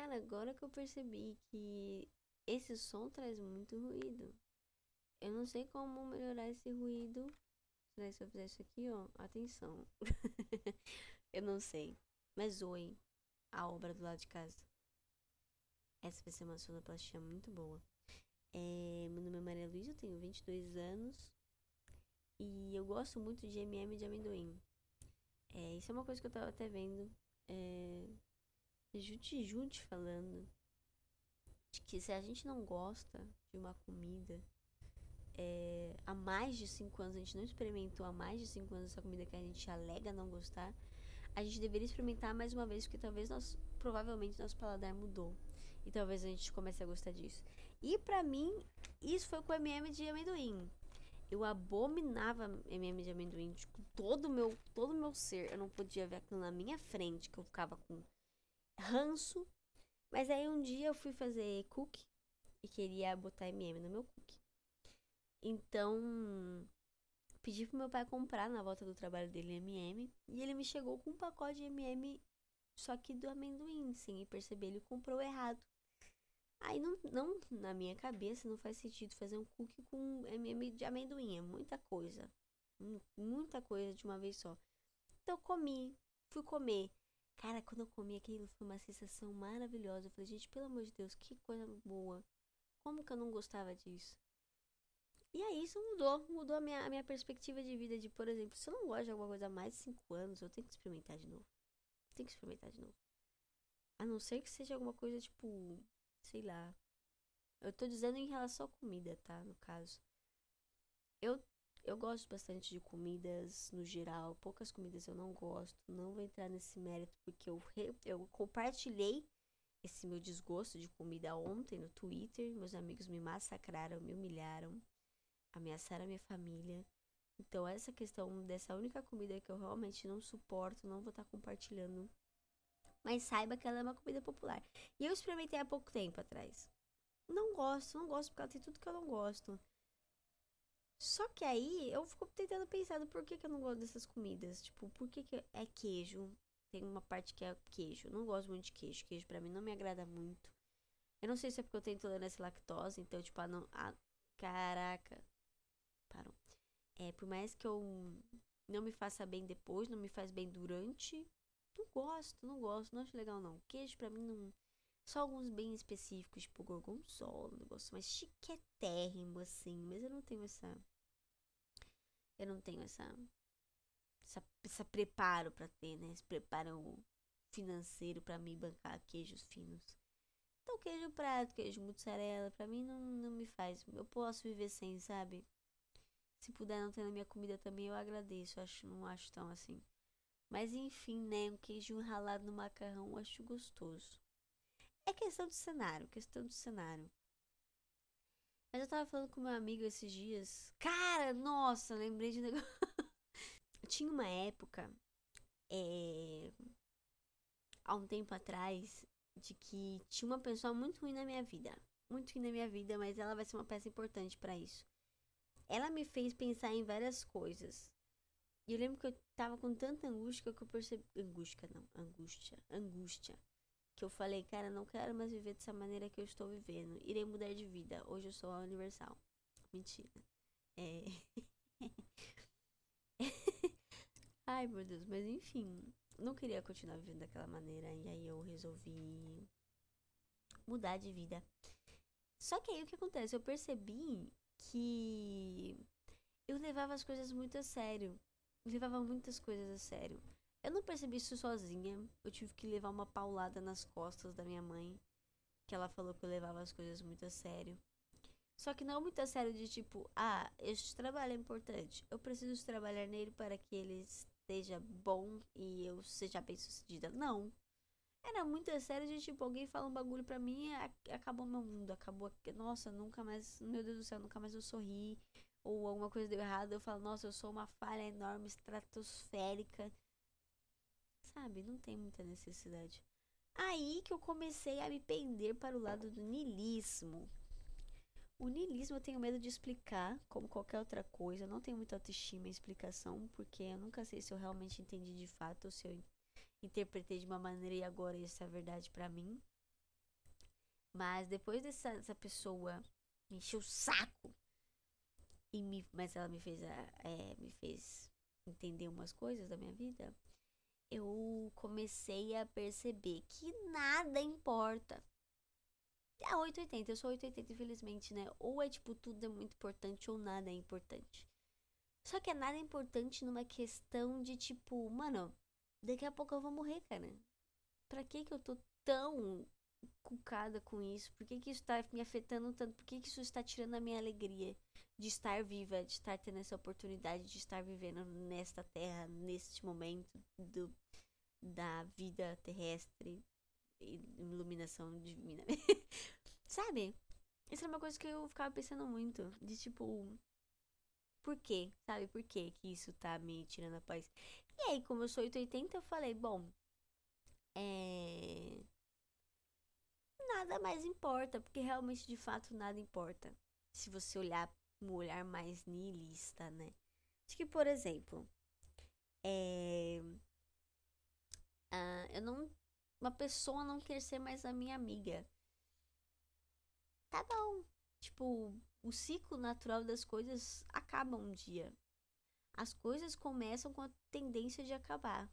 Cara, agora que eu percebi que esse som traz muito ruído. Eu não sei como melhorar esse ruído. Se eu fizer isso aqui, ó? Atenção. eu não sei. Mas oi, a obra do lado de casa. Essa vai ser uma sonoplastia muito boa. É, meu nome é Maria Luísa, eu tenho 22 anos. E eu gosto muito de MM de amendoim. É, isso é uma coisa que eu tava até vendo. É, Junte Junte falando. De que se a gente não gosta de uma comida é, há mais de 5 anos, a gente não experimentou há mais de 5 anos essa comida que a gente alega não gostar, a gente deveria experimentar mais uma vez, porque talvez nós, provavelmente nosso paladar mudou. E talvez a gente comece a gostar disso. E para mim, isso foi com o MM de amendoim. Eu abominava MM de amendoim, tipo, todo meu, todo meu ser. Eu não podia ver aquilo na minha frente, que eu ficava com ranço. Mas aí um dia eu fui fazer cookie e queria botar MM no meu cookie. Então, pedi pro meu pai comprar na volta do trabalho dele MM e ele me chegou com um pacote de MM só que do amendoim, sem perceber, ele comprou errado. Aí não, não, na minha cabeça, não faz sentido fazer um cookie com MM de amendoim. É muita coisa. Muita coisa de uma vez só. Então comi, fui comer. Cara, quando eu comi aquilo foi uma sensação maravilhosa. Eu falei, gente, pelo amor de Deus, que coisa boa. Como que eu não gostava disso? E aí isso mudou, mudou a minha, a minha perspectiva de vida. De, por exemplo, se eu não gosto de alguma coisa há mais de 5 anos, eu tenho que experimentar de novo. Tem que experimentar de novo. A não ser que seja alguma coisa tipo sei lá. Eu tô dizendo em relação à comida, tá? No caso. Eu, eu gosto bastante de comidas no geral. Poucas comidas eu não gosto. Não vou entrar nesse mérito porque eu, eu compartilhei esse meu desgosto de comida ontem no Twitter. Meus amigos me massacraram, me humilharam, ameaçaram a minha família. Então, essa questão dessa única comida que eu realmente não suporto, não vou estar tá compartilhando mas saiba que ela é uma comida popular. E eu experimentei há pouco tempo atrás. Não gosto, não gosto porque ela tem tudo que eu não gosto. Só que aí eu fico tentando pensar do porquê que eu não gosto dessas comidas. Tipo, por que, que é queijo? Tem uma parte que é queijo. Eu não gosto muito de queijo. Queijo para mim não me agrada muito. Eu não sei se é porque eu tenho intolerância à lactose, então, tipo, a não. A, caraca. Parou. É, por mais que eu não me faça bem depois, não me faz bem durante, não gosto, não gosto, não acho legal não. Queijo pra mim não. Só alguns bem específicos, tipo gorgonzola, um negócio mais chiquetérrimo, assim. Mas eu não tenho essa. Eu não tenho essa. Essa, essa preparo pra ter, né? Esse preparo financeiro pra me bancar queijos finos. Então, queijo prato, queijo mussarela, pra mim não, não me faz. Eu posso viver sem, sabe? Se puder não ter na minha comida também, eu agradeço. Eu acho, não acho tão assim. Mas enfim, né? Um queijo ralado no macarrão eu acho gostoso. É questão de cenário, questão de cenário. Mas eu tava falando com meu amigo esses dias. Cara, nossa, lembrei de um negócio. Tinha uma época, é... há um tempo atrás, de que tinha uma pessoa muito ruim na minha vida. Muito ruim na minha vida, mas ela vai ser uma peça importante para isso. Ela me fez pensar em várias coisas. E eu lembro que eu tava com tanta angústia que eu percebi. Angústia, não. Angústia. Angústia. Que eu falei, cara, não quero mais viver dessa maneira que eu estou vivendo. Irei mudar de vida. Hoje eu sou a Universal. Mentira. É. Ai, meu Deus. Mas enfim. Não queria continuar vivendo daquela maneira. E aí eu resolvi mudar de vida. Só que aí o que acontece? Eu percebi que eu levava as coisas muito a sério levava muitas coisas a sério. Eu não percebi isso sozinha. Eu tive que levar uma paulada nas costas da minha mãe. Que ela falou que eu levava as coisas muito a sério. Só que não muito a sério de tipo, ah, este trabalho é importante. Eu preciso trabalhar nele para que ele esteja bom e eu seja bem sucedida. Não. Era muito a sério de tipo, alguém fala um bagulho pra mim e acabou meu mundo. Acabou. Nossa, nunca mais. Meu Deus do céu, nunca mais eu sorri ou alguma coisa deu errado, eu falo, nossa, eu sou uma falha enorme, estratosférica. Sabe, não tem muita necessidade. Aí que eu comecei a me pender para o lado do nilismo. O nilismo eu tenho medo de explicar, como qualquer outra coisa. Eu não tenho muita autoestima em explicação, porque eu nunca sei se eu realmente entendi de fato ou se eu interpretei de uma maneira e agora isso é verdade para mim. Mas depois dessa, dessa pessoa me encheu o saco. E me, mas ela me fez, é, me fez entender umas coisas da minha vida. Eu comecei a perceber que nada importa. É 880, eu sou 880, infelizmente, né? Ou é tipo, tudo é muito importante ou nada é importante. Só que é nada importante numa questão de tipo, mano, daqui a pouco eu vou morrer, cara. Pra que que eu tô tão cucada com isso? Por que que isso tá me afetando tanto? Por que que isso está tirando a minha alegria de estar viva, de estar tendo essa oportunidade de estar vivendo nesta terra, neste momento do, da vida terrestre, iluminação divina. Sabe? Isso é uma coisa que eu ficava pensando muito. De tipo. Por quê? Sabe? Por quê que isso tá me tirando a paz? E aí, como eu sou 880, eu falei, bom. É. Nada mais importa, porque realmente de fato nada importa. Se você olhar um olhar mais nihilista, né? Acho que, por exemplo, é. Ah, eu não uma pessoa não quer ser mais a minha amiga. Tá bom. Tipo, o ciclo natural das coisas acaba um dia. As coisas começam com a tendência de acabar.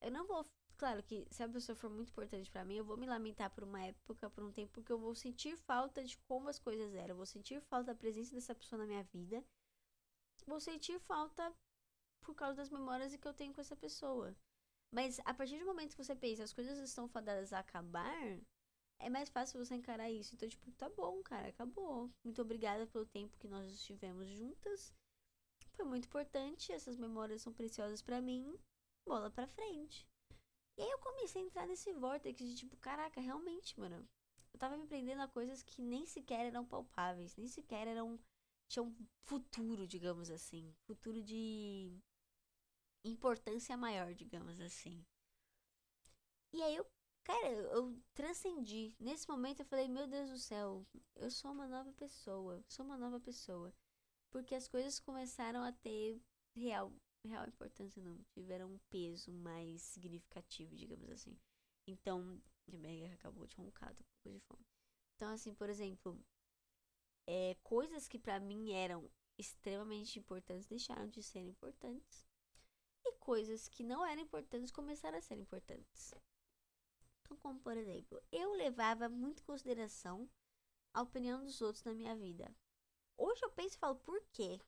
Eu não vou. Claro que se a pessoa for muito importante para mim, eu vou me lamentar por uma época, por um tempo, porque eu vou sentir falta de como as coisas eram. Eu vou sentir falta da presença dessa pessoa na minha vida. Vou sentir falta por causa das memórias que eu tenho com essa pessoa. Mas a partir do momento que você pensa, as coisas estão fadadas a acabar, é mais fácil você encarar isso. Então, tipo, tá bom, cara, acabou. Muito obrigada pelo tempo que nós estivemos juntas. Foi muito importante, essas memórias são preciosas para mim. Bola pra frente. E aí eu comecei a entrar nesse vórtice de tipo, caraca, realmente, mano. Eu tava me prendendo a coisas que nem sequer eram palpáveis, nem sequer eram. tinham futuro, digamos assim. Futuro de importância maior, digamos assim. E aí eu, cara, eu transcendi. Nesse momento eu falei, meu Deus do céu, eu sou uma nova pessoa, sou uma nova pessoa. Porque as coisas começaram a ter real, real importância, não, tiveram um peso mais significativo, digamos assim. Então, a Mega acabou de roncar, tô com um pouco de fome. Então, assim, por exemplo, é, coisas que para mim eram extremamente importantes deixaram de ser importantes e coisas que não eram importantes começaram a ser importantes. Então, como por exemplo, eu levava muito em consideração a opinião dos outros na minha vida. Hoje eu penso e falo, por quê?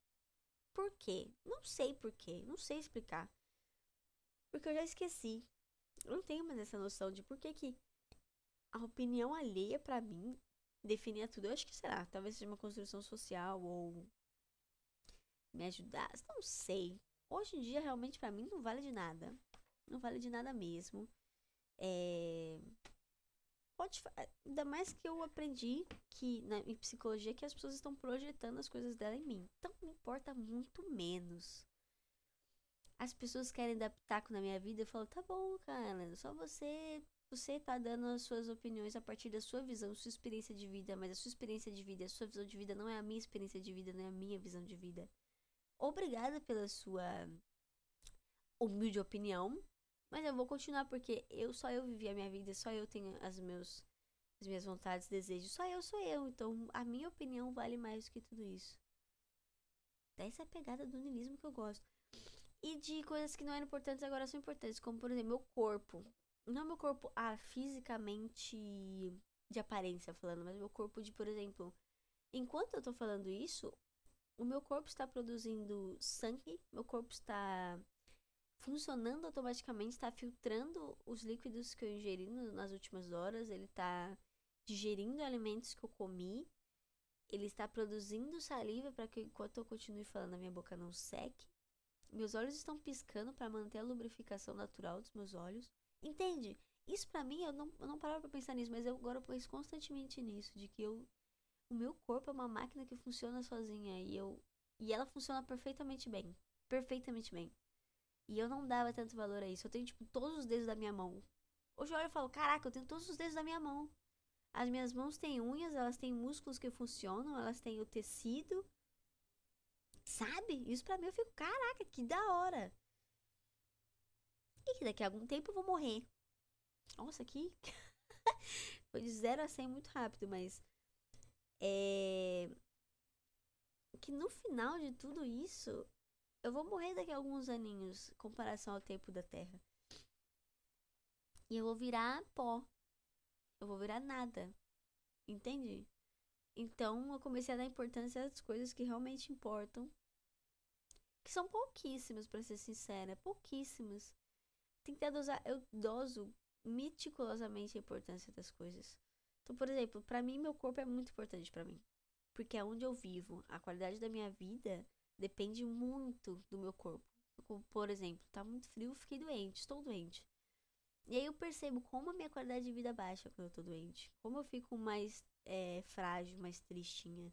Por quê? Não sei por quê, não sei explicar. Porque eu já esqueci. Eu não tenho mais essa noção de por que, que a opinião alheia para mim definia tudo. Eu acho que será, talvez seja uma construção social ou me ajudar, não sei. Hoje em dia, realmente, para mim, não vale de nada. Não vale de nada mesmo. É... Pode, ainda mais que eu aprendi que na, em psicologia que as pessoas estão projetando as coisas dela em mim. Então me importa muito menos. As pessoas querem dar pitaco na minha vida, eu falo, tá bom, cara, só você você tá dando as suas opiniões a partir da sua visão, sua experiência de vida, mas a sua experiência de vida, a sua visão de vida não é a minha experiência de vida, não é a minha visão de vida obrigada pela sua humilde opinião, mas eu vou continuar porque eu só eu vivi a minha vida, só eu tenho as meus as minhas vontades, desejos, só eu sou eu, então a minha opinião vale mais que tudo isso. Essa é a pegada do niilismo que eu gosto. E de coisas que não eram importantes agora são importantes, como por exemplo, meu corpo. Não meu corpo ah, fisicamente de aparência falando, mas meu corpo de, por exemplo, enquanto eu tô falando isso, o meu corpo está produzindo sangue, meu corpo está funcionando automaticamente, está filtrando os líquidos que eu ingeri nas últimas horas, ele está digerindo alimentos que eu comi, ele está produzindo saliva para que enquanto eu continue falando a minha boca não seque. Meus olhos estão piscando para manter a lubrificação natural dos meus olhos. Entende? Isso para mim, eu não, eu não parava pra pensar nisso, mas eu agora penso constantemente nisso, de que eu o meu corpo é uma máquina que funciona sozinha e eu e ela funciona perfeitamente bem, perfeitamente bem. E eu não dava tanto valor a isso. Eu tenho tipo todos os dedos da minha mão. Hoje eu olho e falo, caraca, eu tenho todos os dedos da minha mão. As minhas mãos têm unhas, elas têm músculos que funcionam, elas têm o tecido. Sabe? Isso pra mim eu fico, caraca, que da hora. E que daqui a algum tempo eu vou morrer. Nossa, que Foi de 0 a 100 muito rápido, mas. É. Que no final de tudo isso, eu vou morrer daqui a alguns aninhos, em comparação ao tempo da Terra. E eu vou virar pó. Eu vou virar nada. Entende? Então eu comecei a dar importância às coisas que realmente importam. Que são pouquíssimas, para ser sincera. Pouquíssimas. Tem que dosar. Eu doso meticulosamente a importância das coisas. Então, por exemplo, para mim, meu corpo é muito importante para mim. Porque é onde eu vivo. A qualidade da minha vida depende muito do meu corpo. Por exemplo, tá muito frio, fiquei doente, estou doente. E aí eu percebo como a minha qualidade de vida baixa quando eu tô doente. Como eu fico mais é, frágil, mais tristinha.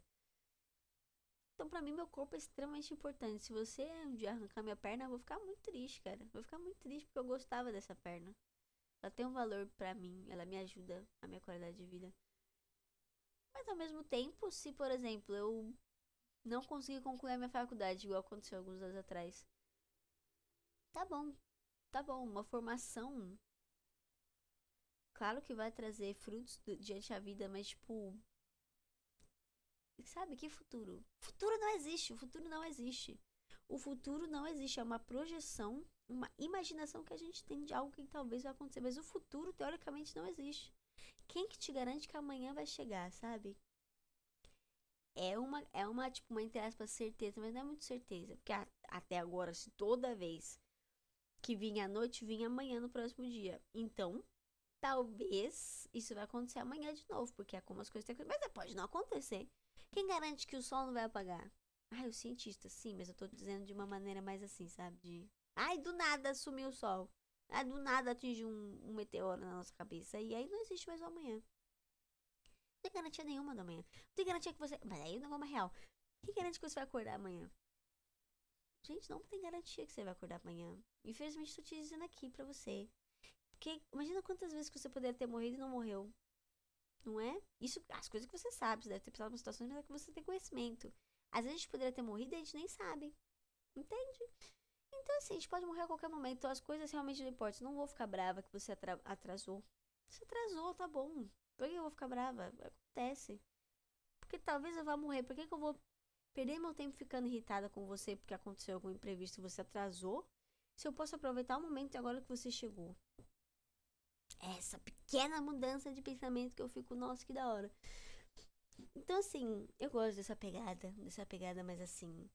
Então, pra mim, meu corpo é extremamente importante. Se você um dia arrancar minha perna, eu vou ficar muito triste, cara. vou ficar muito triste porque eu gostava dessa perna. Ela tem um valor para mim, ela me ajuda a minha qualidade de vida. Mas ao mesmo tempo, se por exemplo eu não conseguir concluir a minha faculdade, igual aconteceu alguns anos atrás, tá bom, tá bom, uma formação Claro que vai trazer frutos diante da vida, mas tipo. Sabe que futuro? Futuro não existe, o futuro não existe. O futuro não existe, é uma projeção, uma imaginação que a gente tem de algo que talvez vai acontecer, mas o futuro teoricamente não existe. Quem que te garante que amanhã vai chegar, sabe? É uma, é uma, tipo, uma, entre aspas, certeza, mas não é muito certeza. Porque a, até agora, se toda vez que vinha à noite, vinha amanhã no próximo dia. Então, talvez isso vai acontecer amanhã de novo, porque é como as coisas têm Mas pode não acontecer. Quem garante que o sol não vai apagar? Ai, o cientista, sim, mas eu tô dizendo de uma maneira mais assim, sabe? De. Ai, do nada sumiu o sol. Ai, do nada atingiu um, um meteoro na nossa cabeça. E aí não existe mais o amanhã. Tem garantia nenhuma do amanhã. Não tem garantia que você. Mas aí o negócio é real. Quem garante que você vai acordar amanhã? Gente, não tem garantia que você vai acordar amanhã. Infelizmente, tô te dizendo aqui pra você. Porque imagina quantas vezes que você poderia ter morrido e não morreu. Não é? Isso, as coisas que você sabe, você deve ter passado por situações, mas é que você tem conhecimento. Às vezes a gente poderia ter morrido e a gente nem sabe. Entende? Então, assim, a gente pode morrer a qualquer momento. Então, as coisas realmente não importam. Não vou ficar brava que você atrasou. Você atrasou, tá bom. Por que eu vou ficar brava? Acontece. Porque talvez eu vá morrer. Por que, que eu vou perder meu tempo ficando irritada com você porque aconteceu algum imprevisto e você atrasou? Se eu posso aproveitar o momento agora que você chegou essa pequena mudança de pensamento que eu fico, nossa, que da hora. Então, assim, eu gosto dessa pegada, dessa pegada mais assim.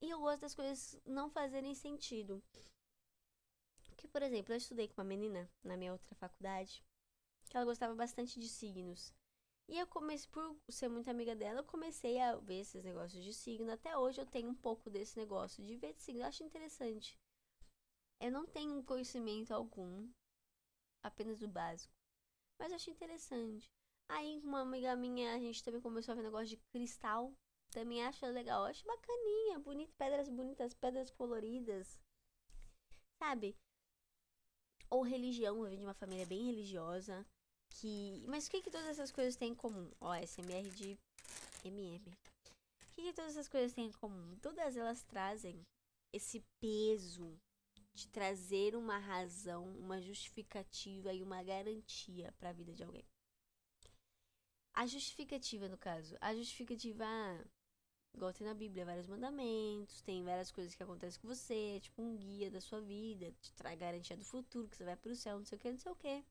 E eu gosto das coisas não fazerem sentido. Que, por exemplo, eu estudei com uma menina na minha outra faculdade, que ela gostava bastante de signos. E eu comecei, por ser muito amiga dela, eu comecei a ver esses negócios de signo. Até hoje eu tenho um pouco desse negócio de ver de signo. Eu acho interessante. Eu não tenho conhecimento algum apenas o básico. Mas eu achei interessante. Aí uma amiga minha, a gente também começou a ver negócio de cristal. Também acha legal. Eu acho bacaninha, bonito, pedras bonitas, pedras coloridas. Sabe? Ou religião, eu vim de uma família bem religiosa. Que. Mas o que, que todas essas coisas têm em comum? Ó, SMR de MM. O que, que todas essas coisas têm em comum? Todas elas trazem esse peso de trazer uma razão, uma justificativa e uma garantia para a vida de alguém. A justificativa, no caso, a justificativa, ah, igual tem na Bíblia, vários mandamentos, tem várias coisas que acontecem com você, tipo um guia da sua vida, te traz garantia do futuro, que você vai pro céu, não sei o que, não sei o que.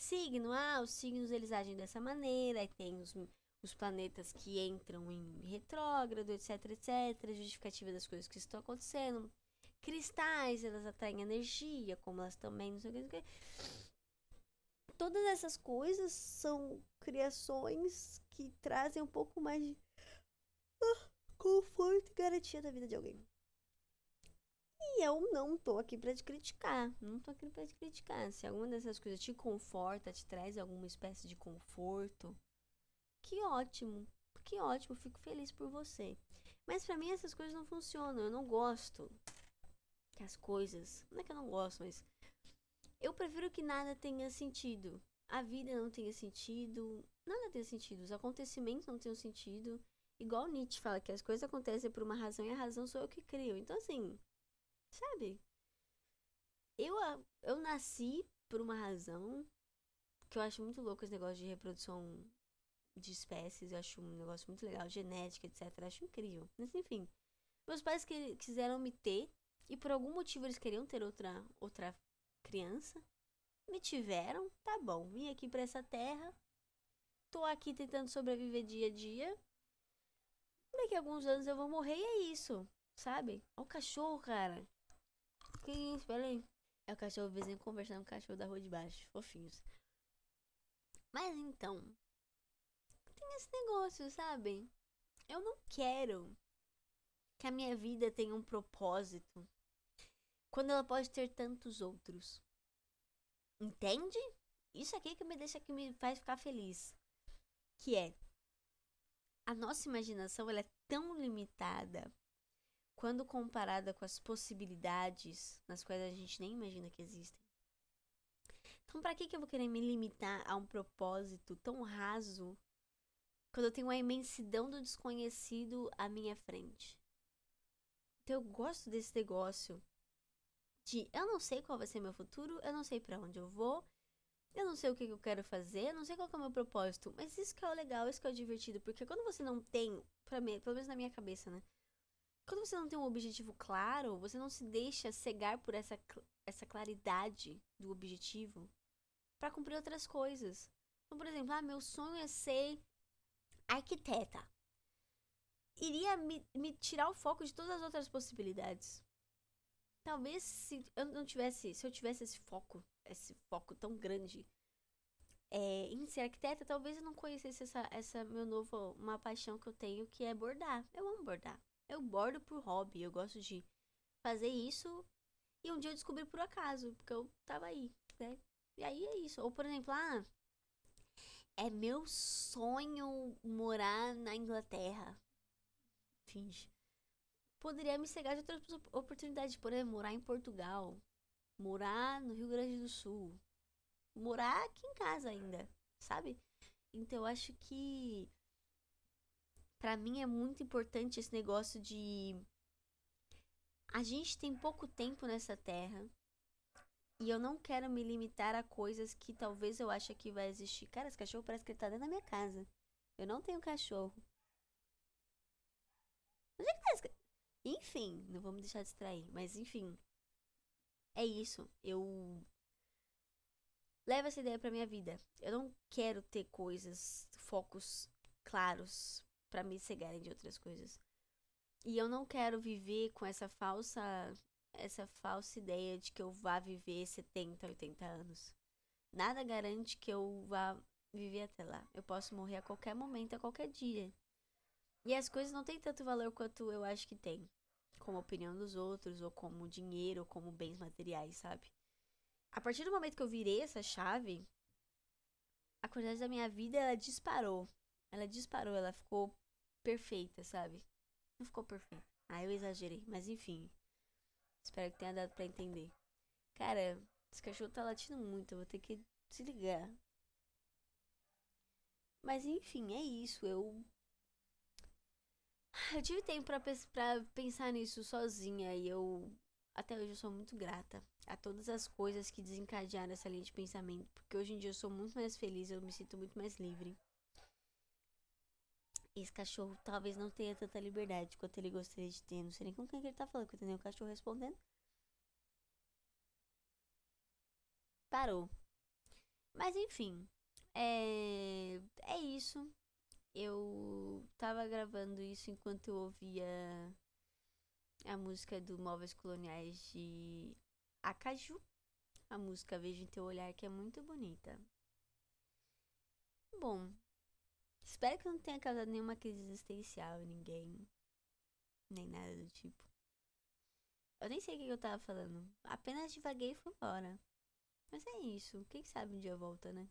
Signo, ah, os signos eles agem dessa maneira, aí tem os, os planetas que entram em retrógrado, etc, etc, justificativa das coisas que estão acontecendo, cristais, elas atraem energia, como elas também, não sei o que, não sei o que. Todas essas coisas são criações que trazem um pouco mais de ah, conforto e garantia da vida de alguém. E eu não tô aqui para te criticar. Não tô aqui para te criticar. Se alguma dessas coisas te conforta, te traz alguma espécie de conforto, que ótimo. Que ótimo, fico feliz por você. Mas para mim essas coisas não funcionam. Eu não gosto que as coisas. Não é que eu não gosto, mas. Eu prefiro que nada tenha sentido. A vida não tenha sentido. Nada tenha sentido. Os acontecimentos não tenham sentido. Igual Nietzsche fala que as coisas acontecem por uma razão e a razão sou eu que crio. Então, assim. Sabe? Eu, eu nasci por uma razão Porque eu acho muito louco esse negócio de reprodução de espécies. Eu acho um negócio muito legal. Genética, etc. Eu acho incrível. Mas enfim. Meus pais que, quiseram me ter. E por algum motivo eles queriam ter outra, outra criança. Me tiveram. Tá bom. Vim aqui pra essa terra. Tô aqui tentando sobreviver dia a dia. Daqui a alguns anos eu vou morrer e é isso. Sabe? Olha o cachorro, cara. Aí. É o cachorro vizinho conversando com o cachorro da rua de baixo. Fofinhos. Mas então. Tem esse negócio, sabe? Eu não quero que a minha vida tenha um propósito quando ela pode ter tantos outros. Entende? Isso aqui que me deixa que me faz ficar feliz. Que é a nossa imaginação ela é tão limitada quando comparada com as possibilidades nas quais a gente nem imagina que existem. Então, para que, que eu vou querer me limitar a um propósito tão raso quando eu tenho a imensidão do desconhecido à minha frente? Então, eu gosto desse negócio de eu não sei qual vai ser meu futuro, eu não sei para onde eu vou, eu não sei o que, que eu quero fazer, eu não sei qual é o meu propósito, mas isso que é o legal, isso que é o divertido, porque quando você não tem, para mim, pelo menos na minha cabeça, né? Quando você não tem um objetivo claro, você não se deixa cegar por essa, essa claridade do objetivo para cumprir outras coisas. Então, por exemplo, ah, meu sonho é ser arquiteta. Iria me, me tirar o foco de todas as outras possibilidades. Talvez se eu não tivesse, se eu tivesse esse foco, esse foco tão grande é, em ser arquiteta, talvez eu não conhecesse essa, essa meu novo, uma paixão que eu tenho, que é bordar. Eu amo bordar. Eu bordo por hobby, eu gosto de fazer isso. E um dia eu descobri por acaso, porque eu tava aí, né? E aí é isso. Ou, por exemplo, ah, é meu sonho morar na Inglaterra. Finge. Poderia me cegar de outras oportunidades, por exemplo, morar em Portugal, morar no Rio Grande do Sul, morar aqui em casa ainda, sabe? Então eu acho que para mim é muito importante esse negócio de a gente tem pouco tempo nessa terra e eu não quero me limitar a coisas que talvez eu ache que vai existir. Cara, esse cachorro parece que ele tá dentro da minha casa. Eu não tenho cachorro. Onde é que tá esse Enfim, não vamos deixar distrair, mas enfim. É isso. Eu levo essa ideia pra minha vida. Eu não quero ter coisas, focos claros para me cegarem de outras coisas. E eu não quero viver com essa falsa essa falsa ideia de que eu vá viver 70, 80 anos. Nada garante que eu vá viver até lá. Eu posso morrer a qualquer momento, a qualquer dia. E as coisas não têm tanto valor quanto eu acho que tem. Como opinião dos outros, ou como dinheiro, ou como bens materiais, sabe? A partir do momento que eu virei essa chave, a qualidade da minha vida ela disparou. Ela disparou, ela ficou perfeita, sabe? Não ficou perfeita. Ah, eu exagerei, mas enfim. Espero que tenha dado para entender. Cara, esse cachorro tá latindo muito, eu vou ter que desligar. Mas enfim, é isso. Eu. Eu tive tempo pra, pra pensar nisso sozinha e eu. Até hoje eu sou muito grata a todas as coisas que desencadearam essa linha de pensamento. Porque hoje em dia eu sou muito mais feliz, eu me sinto muito mais livre esse cachorro talvez não tenha tanta liberdade quanto ele gostaria de ter. Não sei nem com quem que ele tá falando, porque tem o cachorro respondendo. Parou. Mas enfim, é, é isso. Eu tava gravando isso enquanto eu ouvia a música do Móveis Coloniais de Acaju. A música Vejo em Teu Olhar, que é muito bonita. Bom, Espero que não tenha causado nenhuma crise existencial em ninguém. Nem nada do tipo. Eu nem sei o que eu tava falando. Apenas divaguei e fui embora. Mas é isso. Quem sabe um dia volta, né?